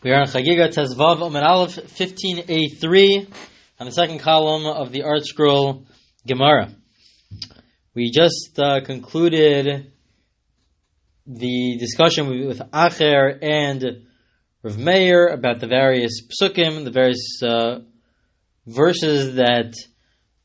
We are on Chagiga Tezvav Omer Aleph 15a3 on the second column of the ArtScroll Gemara. We just uh, concluded the discussion with Acher and Rav Meir about the various psukim, the various uh, verses that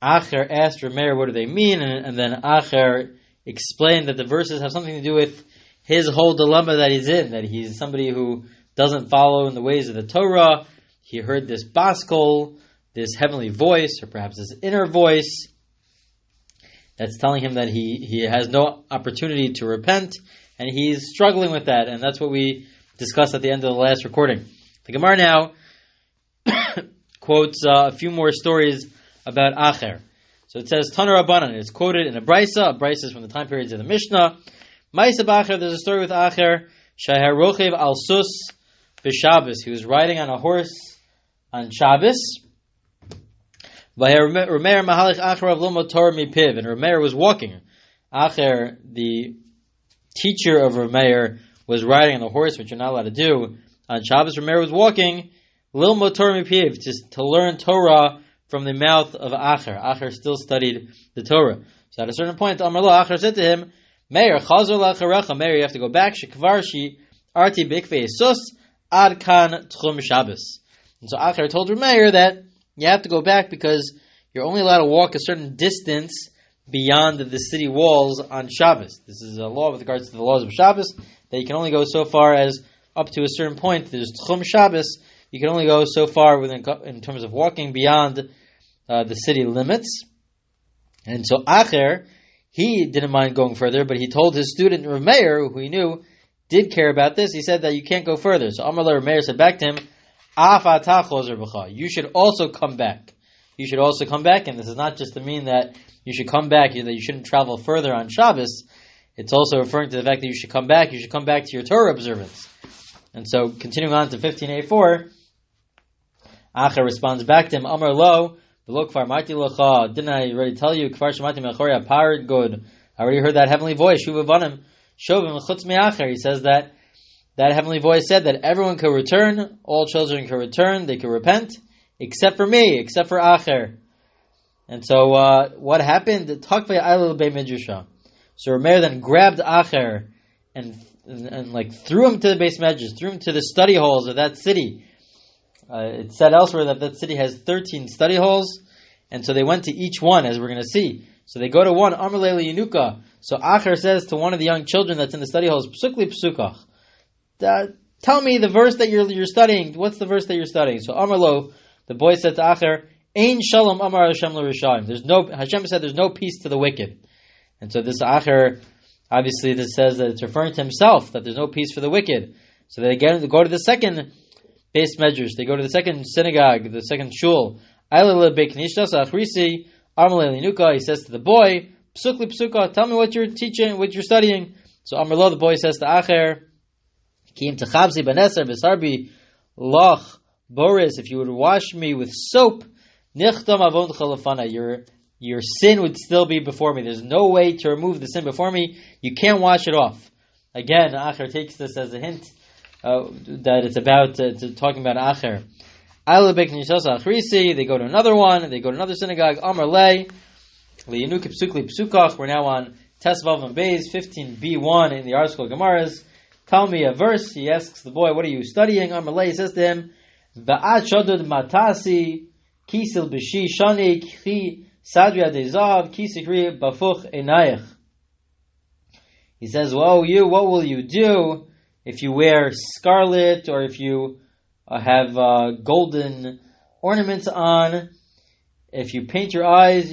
Acher asked Rav Meir what do they mean, and, and then Acher explained that the verses have something to do with his whole dilemma that he's in, that he's somebody who doesn't follow in the ways of the Torah. He heard this baskol, this heavenly voice, or perhaps this inner voice that's telling him that he, he has no opportunity to repent, and he's struggling with that, and that's what we discussed at the end of the last recording. The Gemara now quotes uh, a few more stories about Acher. So it says Tanar Rabbanan. It's quoted in a brisa. A brisa is from the time periods of the Mishnah. Ma'isa Acher. There's a story with Acher. Shahar Rochev al Sus b'Shabbos. He was riding on a horse on Shabbos. And Romeir was walking. Acher, the teacher of Romeir, was riding on the horse, which you're not allowed to do. On Shabbos, Romeir was walking. Lil Motor Mipiv, to learn Torah from the mouth of Acher. Acher still studied the Torah. So at a certain point, Amar Lo, Acher said to him, Meir, Chazor Lacharecha, Meir, you have to go back, Shekvar Shi, Arti Bikve Sus, Ad Tchum Shabbos. And so Acher told Meir that you have to go back because you're only allowed to walk a certain distance beyond the city walls on Shabbos. This is a law with regards to the laws of Shabbos, that you can only go so far as up to a certain point. There's Tchum Shabbos, you can only go so far within, in terms of walking beyond uh, the city limits. And so Acher, he didn't mind going further, but he told his student Rav Meir, who he knew did care about this, he said that you can't go further. So Rav Meir said back to him, You should also come back. You should also come back, and this is not just to mean that you should come back, that you shouldn't travel further on Shabbos. It's also referring to the fact that you should come back, you should come back to your Torah observance. And so, continuing on to 15a4, Acher responds back to him, Amar Lo, Look, Farmati Lacha, didn't I already tell you, Kfar Shemati Mechoria, Parid good. I already heard that heavenly voice, Shuvabanim, Shovim Chutz Me'acher. He says that that heavenly voice said that everyone could return, all children could return, they could repent, except for me, except for Acher. And so, uh, what happened? Takvei Ailil Be Midrasha. So Rameir then grabbed Acher and, and, and, like threw him to the base measures, threw him to the study halls of that city. Uh, it's said elsewhere that that city has 13 study halls, and so they went to each one, as we're going to see. So they go to one, Amalele Yanuka. So Acher says to one of the young children that's in the study hall, Psukli Psukach. Tell me the verse that you're, you're studying. What's the verse that you're studying? So Amarlo, the boy said to Acher, Ein Shalom Amar Hashem L'Rishayim. There's no, Hashem said there's no peace to the wicked. And so this Acher, obviously this says that it's referring to himself, that there's no peace for the wicked. So they again go to the second base measures. They go to the second synagogue, the second shul. He says to the boy, Psukli psuka, tell me what you're teaching, what you're studying. So Amrlo, the boy says to Acher, Kim techabzi beneser v'sarbi loch boris, if you would wash me with soap, nichtam avon chalafana, your your sin would still be before me. There's no way to remove the sin before me. You can't wash it off. Again, Acher takes this as a hint uh, that it's about uh, to, talking about Acher. They go to another one. They go to another synagogue. Amar Le, Psukach. We're now on Tesvav and Beis, 15b1 in the ArtScroll Gemaras. Tell me a verse. He asks the boy, "What are you studying?" Amar Le says to him, "Va'at shadud matasi kisil b'shi shani kchi sadria dezav kisikri bafuch enayach." He says, "Well, you, what will you do?" if you wear scarlet or if you uh, have uh, golden ornaments on, if you paint your eyes,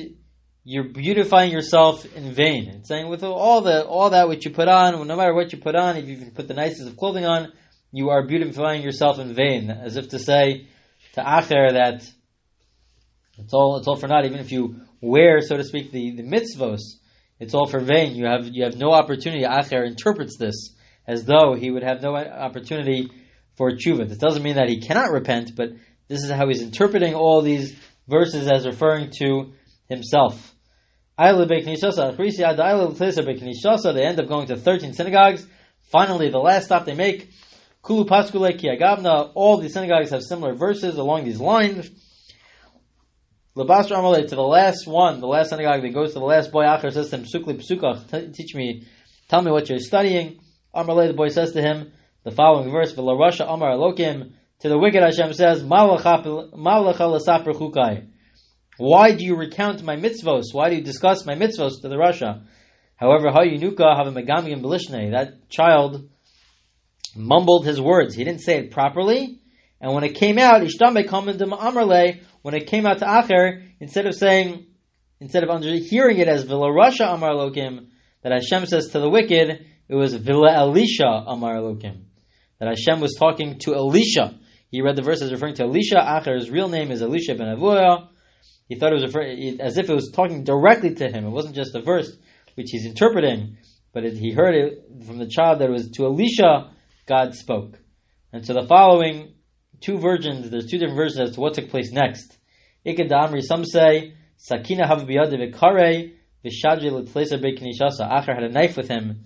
you're beautifying yourself in vain. It's saying with all the all that which you put on, no matter what you put on, if you put the nicest of clothing on, you are beautifying yourself in vain, as if to say to Acher that it's all it's all for naught. Even if you wear, so to speak, the, the mitzvos, it's all for vain. You have you have no opportunity. Acher interprets this as though he would have no opportunity for tshuva. This doesn't mean that he cannot repent, but this is how he's interpreting all these verses as referring to himself. They end up going to 13 synagogues. Finally, the last stop they make, Kulu Paskule Ki Agabna, all the synagogues have similar verses along these lines. Labasra Amalei, to the last one, the last synagogue that goes to the last boy, Acher says to him, Sukli Psukach, teach me, tell me what you're studying. Amalei, the boy says to him, the following verse, V'la Amar Elokim, to the wicked Hashem says, Malacha chukai. Why do you recount my mitzvos? Why do you discuss my mitzvos to the rasha? However, Hayunuka have a megamim belishne. That child mumbled his words. He didn't say it properly. And when it came out, when it came out to Acher, instead of saying, instead of under, hearing it as Villa Rasha Amar Lokim, that Hashem says to the wicked, it was Villa Elisha Amar Lokim. That Hashem was talking to Elisha. He read the verse as referring to Elisha. Acher's real name is Elisha ben Avuya. He thought it was referring, as if it was talking directly to him. It wasn't just a verse which he's interpreting, but it, he heard it from the child that it was to Elisha God spoke. And so the following two versions, there's two different versions as to what took place next. Ikadamri, some say, Sakina havbiyad vikare vishadri l'tleser bekinishasa. Acher had a knife with him.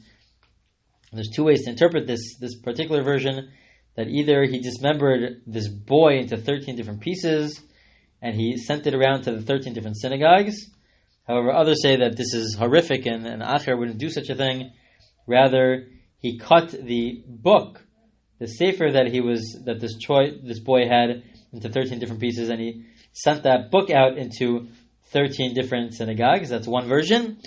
And there's two ways to interpret this, this particular version that either he dismembered this boy into 13 different pieces and he sent it around to the 13 different synagogues. However, others say that this is horrific and, and Acher wouldn't do such a thing. Rather, he cut the book, the sefer that he was, that this choi, this boy had into 13 different pieces and he sent that book out into 13 different synagogues. That's one version.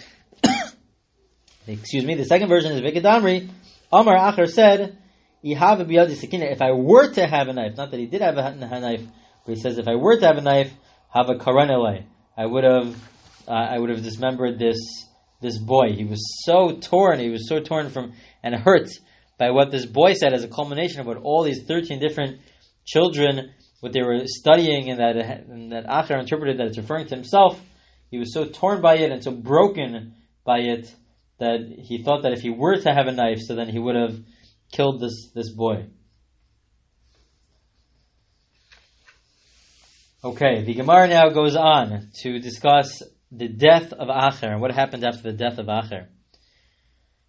Excuse me. The second version is Vikadamri. Amar Acher said, if I were to have a knife, not that he did have a knife, but he says if I were to have a knife, have a karanele, I would have, uh, I would have dismembered this this boy. He was so torn. He was so torn from and hurt by what this boy said as a culmination of what all these thirteen different children, what they were studying, and that and that Acher interpreted that it's referring to himself. He was so torn by it and so broken by it that he thought that if he were to have a knife, so then he would have killed this, this boy. Okay, the Gemara now goes on to discuss the death of Acher and what happened after the death of Acher.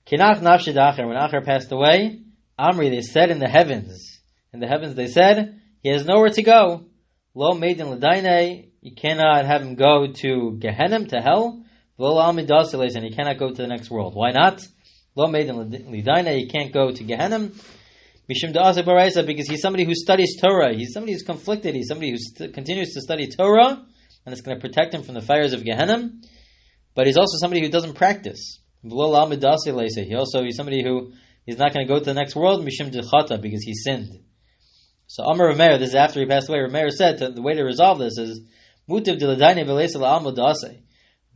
Kinach nafshid Acher, when Acher passed away, Amri, they said in the heavens, in the heavens they said, he has nowhere to go. Lo maiden l'daine, you cannot have him go to Gehenna, to hell. Lo and he cannot go to the next world. Why not? Lo made in Lidina, he can't go to Gehenna. Mishim Baraisa, because he's somebody who studies Torah. He's somebody who's conflicted. He's somebody who st- continues to study Torah, and it's going to protect him from the fires of Gehenna. But he's also somebody who doesn't practice. He also he's somebody who he's not going to go to the next world, Mishim Dechata, because he sinned. So Amar Rameir, this is after he passed away, Rameir said the way to resolve this is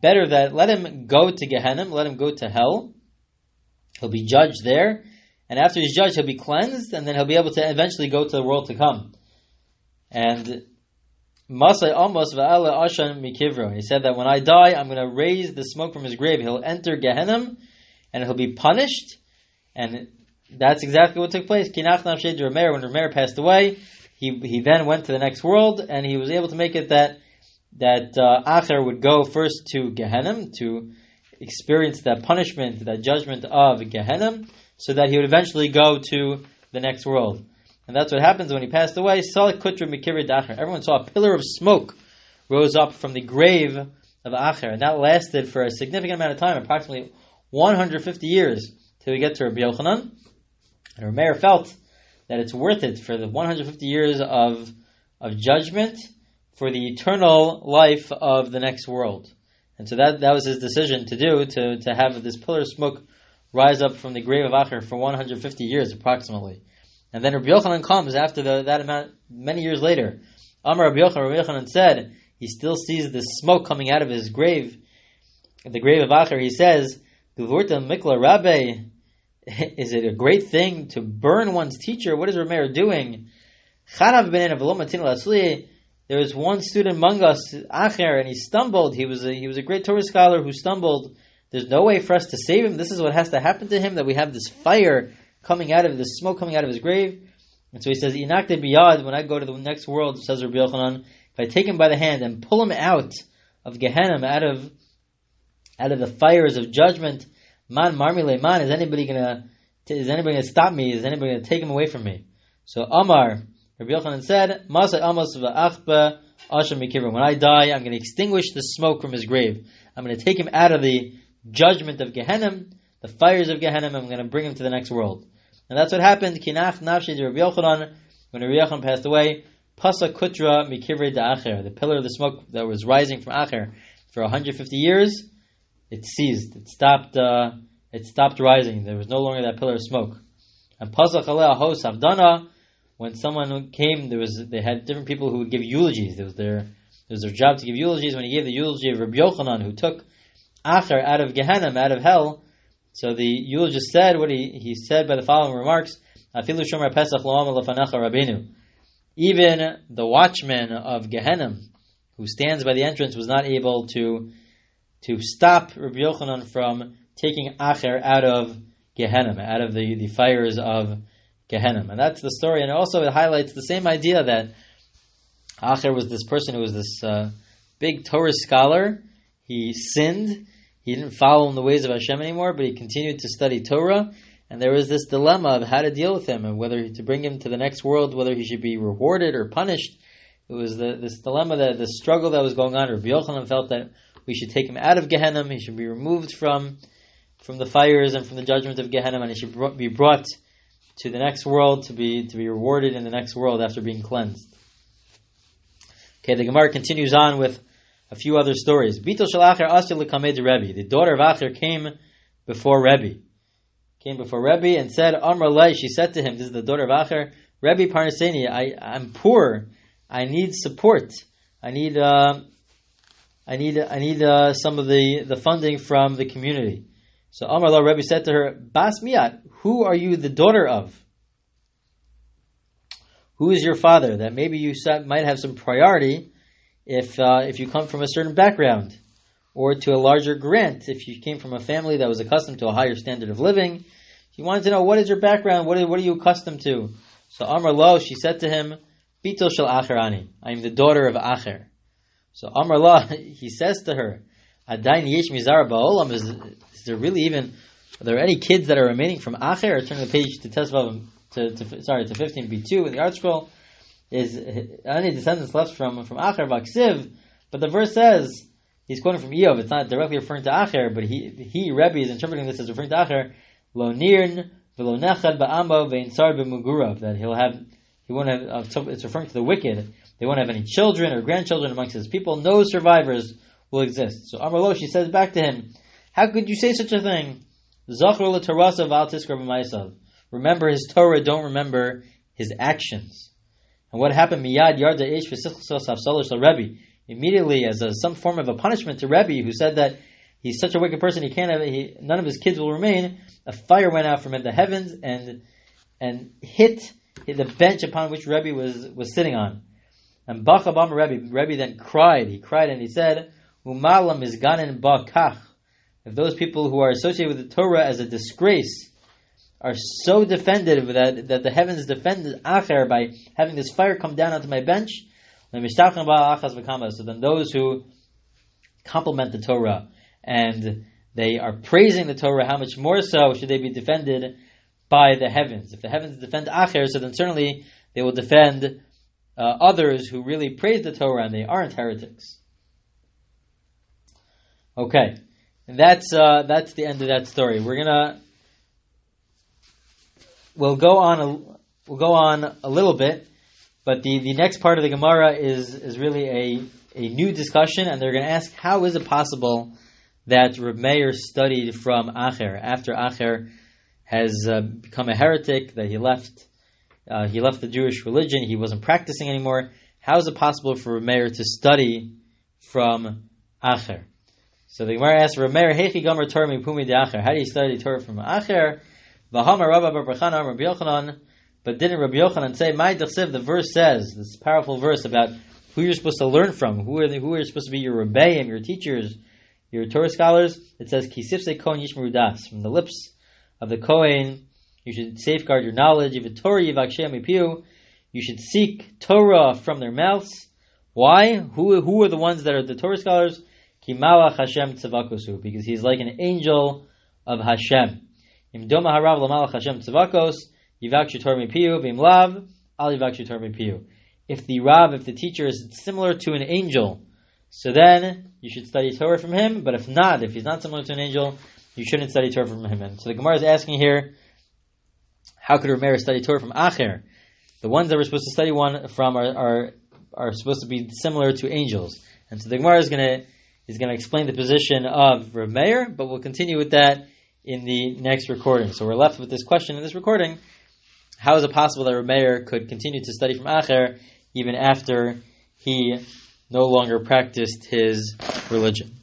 Better that let him go to Gehenna, let him go to hell, He'll be judged there, and after he's judged, he'll be cleansed, and then he'll be able to eventually go to the world to come. And Masai Amos Va'ala Ashan Mikivro. He said that when I die, I'm going to raise the smoke from his grave. He'll enter Gehenna, and he'll be punished. And that's exactly what took place. Kinach Nafshed Rameir, when Rameir passed away, he, he then went to the next world, and he was able to make it that that uh, Acher would go first to Gehenna to experience that punishment, that judgment of Gehenna, so that he would eventually go to the next world. And that's what happens when he passed away. Everyone saw a pillar of smoke rose up from the grave of Acher, and that lasted for a significant amount of time, approximately 150 years, till we get to Rabbi Yochanan. And Rameir felt that it's worth it for the 150 years of, of judgment for the eternal life of the next world. And so that, that was his decision to do, to, to have this pillar of smoke rise up from the grave of Acher for 150 years approximately. And then Rabbi Yochanan comes after the, that amount, many years later. Amar Rabbi Yochanan, Rabbi Yochanan said, he still sees the smoke coming out of his grave, the grave of Acher. He says, Gevurta Mikla Rabbe, is it a great thing to burn one's teacher? What is Rameir doing? There was one student among us, Acher, and he stumbled. He was a, he was a great Torah scholar who stumbled. There's no way for us to save him. This is what has to happen to him, that we have this fire coming out of this smoke coming out of his grave. And so he says, Inakte biyad, when I go to the next world, says Rabbi Yochanan, if I take him by the hand and pull him out of Gehenna, out of out of the fires of judgment, man marmile man, is anybody gonna is anybody gonna stop me? Is anybody gonna take him away from me? So Amar, Rabbi Yochanan said, Masa Amos v'achba Asham Mikibra. When I die, I'm going to extinguish the smoke from his grave. I'm going to take him out of the judgment of Gehenna, the fires of Gehenna. I'm going to bring him to the next world. And that's what happened. Kinach nafshi Rabbi Yochanan, when Rabbi Yochanan passed away, Pasa Kutra Mikivre Acher, the pillar of the smoke that was rising from Acher for 150 years, it ceased. It stopped. Uh, it stopped rising. There was no longer that pillar of smoke. And Pasach Aleh Hos Avdana, when someone came, there was they had different people who would give eulogies. It was their it was their job to give eulogies. When he gave the eulogy of Rabbi Yochanan, who took Acher out of Gehenna, out of hell, so the eulogist said what he, he said by the following remarks. Even the watchman of Gehenna, who stands by the entrance, was not able to to stop Rabbi Yochanan from taking Acher out of Gehenna, out of the, the fires of Gehenna. And that's the story. And also it highlights the same idea that Acher was this person who was this uh, big Torah scholar. He sinned. He didn't follow in the ways of Hashem anymore, but he continued to study Torah. And there was this dilemma of how to deal with him and whether to bring him to the next world, whether he should be rewarded or punished. It was the, this dilemma, that the struggle that was going on. Rabbi Yochanan felt that we should take him out of Gehenna. He should be removed from from the fires and from the judgment of Gehenna, and he should be brought to the next world to be to be rewarded in the next world after being cleansed. Okay, the Gemara continues on with a few other stories. Bitul Shalacher Asya Rebbe. The daughter of Acher came before Rebbe. Came before Rebbe and said, Amr Lai, she said to him, this is the daughter of Acher, Rebbe Parnaseni, I, I'm poor. I need support. I need, uh, I need, I need uh, some of the, the funding from the community. So Amr Allah Rebbe said to her, Bas Miat, who are you the daughter of? Who is your father? That maybe you might have some priority if uh, if you come from a certain background, or to a larger grant if you came from a family that was accustomed to a higher standard of living. He wanted to know what is your background, what, is, what are you accustomed to? So Amr Lo, she said to him, Bito shel Acherani, I am the daughter of Acher. So Amr Lo, he says to her, Adain yesh mizar ba'olam, is, is there really even, are there any kids that are remaining from Acher? I turn the page to Tesvav, to, to, sorry, to 15b2 in the ArtScroll is any descendants left from from Acher Vaksiv, but the verse says he's quoting from Iyov. It's not directly referring to Acher, but he he Rebbe is interpreting this as referring to Acher. Lo nirn v'lo nechad ba'amo ve'intzar b'mugurav that he'll have he won't have. Uh, it's referring to the wicked. They won't have any children or grandchildren amongst his people. No survivors will exist. So Amar she says back to him, "How could you say such a thing?" Remember his Torah. Don't remember his actions. And what happened? Miyad yarda ish Rebbe. Immediately, as a, some form of a punishment to Rebbe, who said that he's such a wicked person, he can't have, he, none of his kids will remain. A fire went out from the heavens and and hit, hit the bench upon which Rebbe was was sitting on. And Bachabam Rebbe, Rebbe then cried. He cried and he said, "Umalam is ganin bakach." If those people who are associated with the Torah as a disgrace are so defended that, that the heavens defended Acher by having this fire come down onto my bench. So then those who compliment the Torah and they are praising the Torah, how much more so should they be defended by the heavens? If the heavens defend Acher, so then certainly they will defend uh, others who really praise the Torah and they aren't heretics. Okay, and that's uh, that's the end of that story. We're gonna we'll go on a, we'll go on a little bit, but the, the next part of the Gemara is is really a a new discussion, and they're going to ask how is it possible that Reb Meir studied from Acher after Acher has uh, become a heretic, that he left uh, he left the Jewish religion, he wasn't practicing anymore. How is it possible for Reb Meir to study from Acher? So the Gemara asks, Reb Meir, Hechi Gomer Torah Mipumi de Acher. How do you study Torah from Acher? But didn't Rabbi Yochanan say, My the verse says, this powerful verse about who you're supposed to learn from, who are, the, who are supposed to be your Rebbeim, your teachers, your Torah scholars, it says, Kisifse Kohen Yishmeru Das, from the lips of the Kohen, you should safeguard your knowledge, you should seek Torah from their mouths. Why? Who, who are the ones that are the Torah scholars? Kimalach Hashem Tzavakosu, because he's like an angel of Hashem. Im doma harav lamalach Hashem vim lav, piyu. If the Rav, if the teacher is similar to an angel, so then you should study Torah from him. But if not, if he's not similar to an angel, you shouldn't study Torah from him. And so the Gemara is asking here, how could Rameir study Torah from Acher? The ones that we're supposed to study one from are, are, are supposed to be similar to angels. And so the Gemara is going to is going to explain the position of Rav Meir, but we'll continue with that in the next recording. So we're left with this question in this recording: How is it possible that Rav Meir could continue to study from Acher even after he no longer practiced his religion?